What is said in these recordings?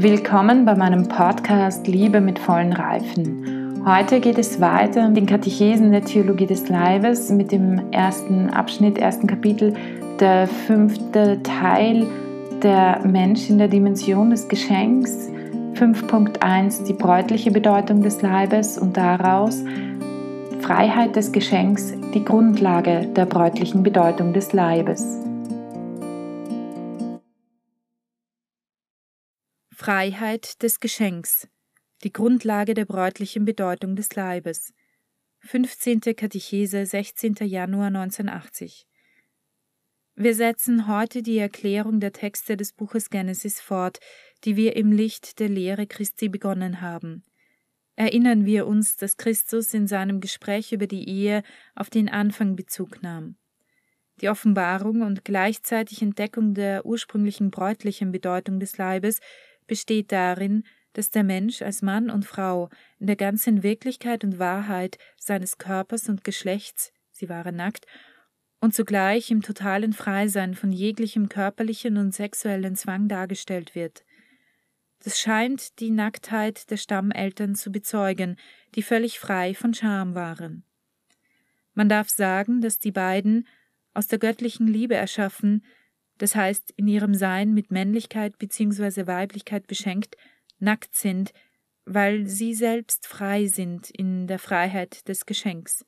Willkommen bei meinem Podcast Liebe mit vollen Reifen. Heute geht es weiter mit den Katechesen der Theologie des Leibes mit dem ersten Abschnitt, ersten Kapitel, der fünfte Teil der Mensch in der Dimension des Geschenks. 5.1 die bräutliche Bedeutung des Leibes und daraus Freiheit des Geschenks, die Grundlage der bräutlichen Bedeutung des Leibes. Freiheit des Geschenks, die Grundlage der bräutlichen Bedeutung des Leibes. 15. Katechese, 16. Januar 1980. Wir setzen heute die Erklärung der Texte des Buches Genesis fort, die wir im Licht der Lehre Christi begonnen haben. Erinnern wir uns, dass Christus in seinem Gespräch über die Ehe auf den Anfang Bezug nahm. Die Offenbarung und gleichzeitig Entdeckung der ursprünglichen bräutlichen Bedeutung des Leibes besteht darin, dass der Mensch als Mann und Frau in der ganzen Wirklichkeit und Wahrheit seines Körpers und Geschlechts, sie waren nackt, und zugleich im totalen Freisein von jeglichem körperlichen und sexuellen Zwang dargestellt wird. Das scheint die Nacktheit der Stammeltern zu bezeugen, die völlig frei von Scham waren. Man darf sagen, dass die beiden, aus der göttlichen Liebe erschaffen, das heißt in ihrem Sein mit Männlichkeit bzw. Weiblichkeit beschenkt, nackt sind, weil sie selbst frei sind in der Freiheit des Geschenks.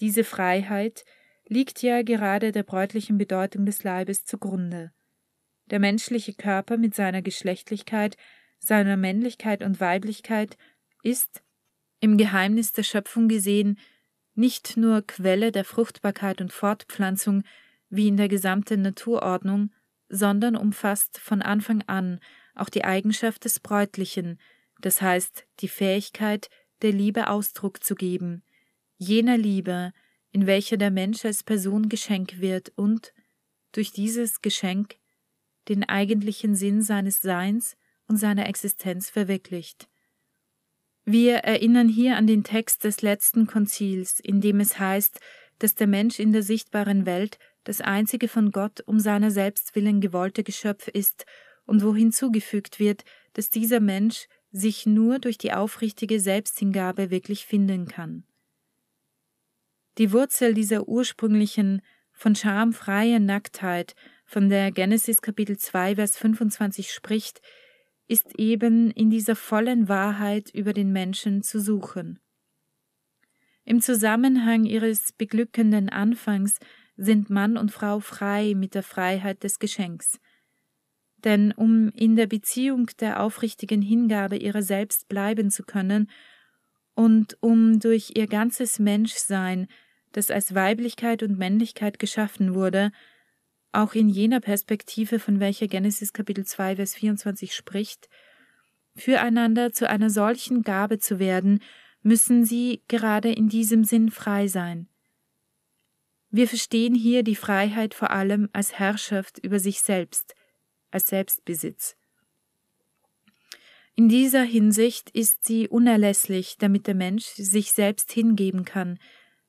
Diese Freiheit liegt ja gerade der bräutlichen Bedeutung des Leibes zugrunde. Der menschliche Körper mit seiner Geschlechtlichkeit, seiner Männlichkeit und Weiblichkeit ist, im Geheimnis der Schöpfung gesehen, nicht nur Quelle der Fruchtbarkeit und Fortpflanzung, wie in der gesamten Naturordnung, sondern umfasst von Anfang an auch die Eigenschaft des Bräutlichen, das heißt die Fähigkeit, der Liebe Ausdruck zu geben, jener Liebe, in welcher der Mensch als Person Geschenk wird und, durch dieses Geschenk, den eigentlichen Sinn seines Seins und seiner Existenz verwirklicht. Wir erinnern hier an den Text des letzten Konzils, in dem es heißt, dass der Mensch in der sichtbaren Welt das einzige von Gott um seiner selbst willen gewollte Geschöpf ist und wo hinzugefügt wird, dass dieser Mensch sich nur durch die aufrichtige Selbsthingabe wirklich finden kann. Die Wurzel dieser ursprünglichen, von Scham freien Nacktheit, von der Genesis Kapitel 2 Vers 25 spricht, ist eben in dieser vollen Wahrheit über den Menschen zu suchen. Im Zusammenhang ihres beglückenden Anfangs sind Mann und Frau frei mit der Freiheit des Geschenks. Denn um in der Beziehung der aufrichtigen Hingabe ihrer selbst bleiben zu können und um durch ihr ganzes Menschsein, das als Weiblichkeit und Männlichkeit geschaffen wurde, auch in jener Perspektive, von welcher Genesis Kapitel 2, Vers 24 spricht, füreinander zu einer solchen Gabe zu werden, müssen sie gerade in diesem Sinn frei sein. Wir verstehen hier die Freiheit vor allem als Herrschaft über sich selbst, als Selbstbesitz. In dieser Hinsicht ist sie unerlässlich, damit der Mensch sich selbst hingeben kann,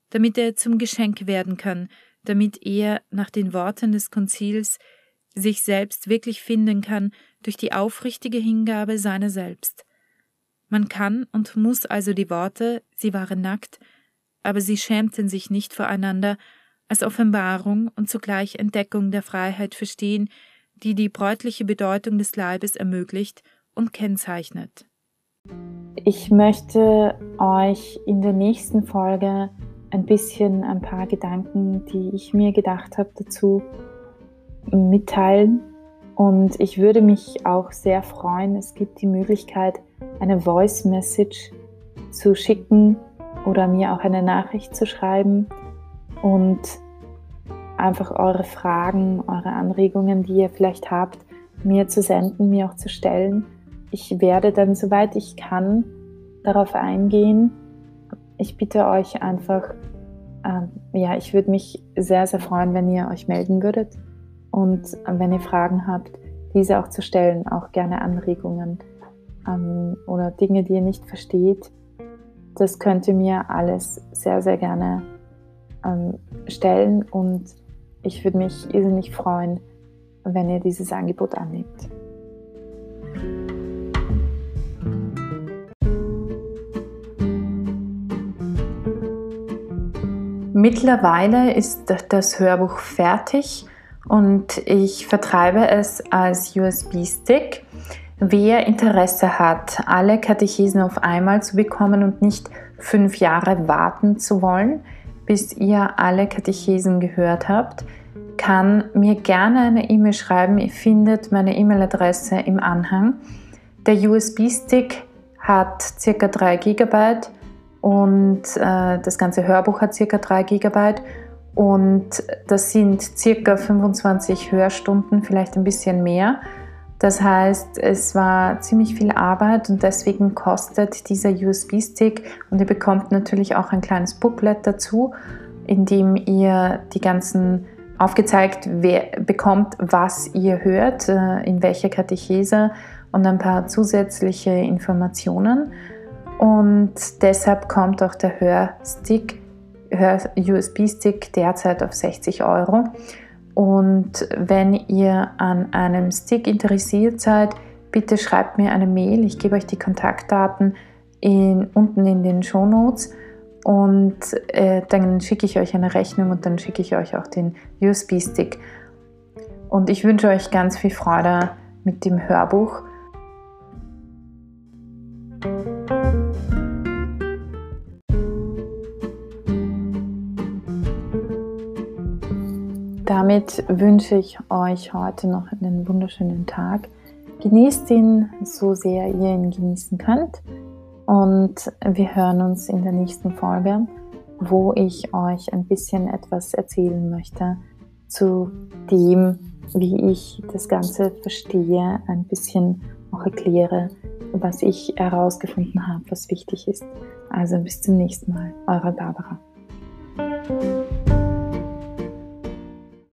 damit er zum Geschenk werden kann, damit er, nach den Worten des Konzils, sich selbst wirklich finden kann durch die aufrichtige Hingabe seiner selbst. Man kann und muss also die Worte, sie waren nackt, aber sie schämten sich nicht voreinander, als Offenbarung und zugleich Entdeckung der Freiheit verstehen, die die bräutliche Bedeutung des Leibes ermöglicht und kennzeichnet. Ich möchte euch in der nächsten Folge ein bisschen ein paar Gedanken, die ich mir gedacht habe, dazu mitteilen. Und ich würde mich auch sehr freuen, es gibt die Möglichkeit, eine Voice Message zu schicken oder mir auch eine Nachricht zu schreiben und einfach eure Fragen, eure Anregungen, die ihr vielleicht habt, mir zu senden, mir auch zu stellen. Ich werde dann, soweit ich kann, darauf eingehen. Ich bitte euch einfach, äh, ja, ich würde mich sehr, sehr freuen, wenn ihr euch melden würdet und äh, wenn ihr Fragen habt, diese auch zu stellen, auch gerne Anregungen ähm, oder Dinge, die ihr nicht versteht. Das könnt ihr mir alles sehr, sehr gerne ähm, stellen und ich würde mich irrsinnig freuen, wenn ihr dieses Angebot annimmt. Mittlerweile ist das Hörbuch fertig und ich vertreibe es als USB-Stick. Wer Interesse hat, alle Katechesen auf einmal zu bekommen und nicht fünf Jahre warten zu wollen, bis ihr alle Katechesen gehört habt, kann mir gerne eine E-Mail schreiben. Ihr findet meine E-Mail-Adresse im Anhang. Der USB-Stick hat ca. 3 GB und äh, das ganze Hörbuch hat ca. 3 GB und das sind ca. 25 Hörstunden, vielleicht ein bisschen mehr. Das heißt, es war ziemlich viel Arbeit und deswegen kostet dieser USB-Stick und ihr bekommt natürlich auch ein kleines Booklet dazu, in dem ihr die ganzen aufgezeigt bekommt, was ihr hört, äh, in welcher Katechese und ein paar zusätzliche Informationen. Und deshalb kommt auch der Hörstick, Hör-USB-Stick derzeit auf 60 Euro. Und wenn ihr an einem Stick interessiert seid, bitte schreibt mir eine Mail. Ich gebe euch die Kontaktdaten in, unten in den Show Notes und äh, dann schicke ich euch eine Rechnung und dann schicke ich euch auch den USB-Stick. Und ich wünsche euch ganz viel Freude mit dem Hörbuch. Damit wünsche ich euch heute noch einen wunderschönen Tag. Genießt ihn so sehr ihr ihn genießen könnt. Und wir hören uns in der nächsten Folge, wo ich euch ein bisschen etwas erzählen möchte zu dem, wie ich das Ganze verstehe, ein bisschen auch erkläre, was ich herausgefunden habe, was wichtig ist. Also bis zum nächsten Mal, eure Barbara.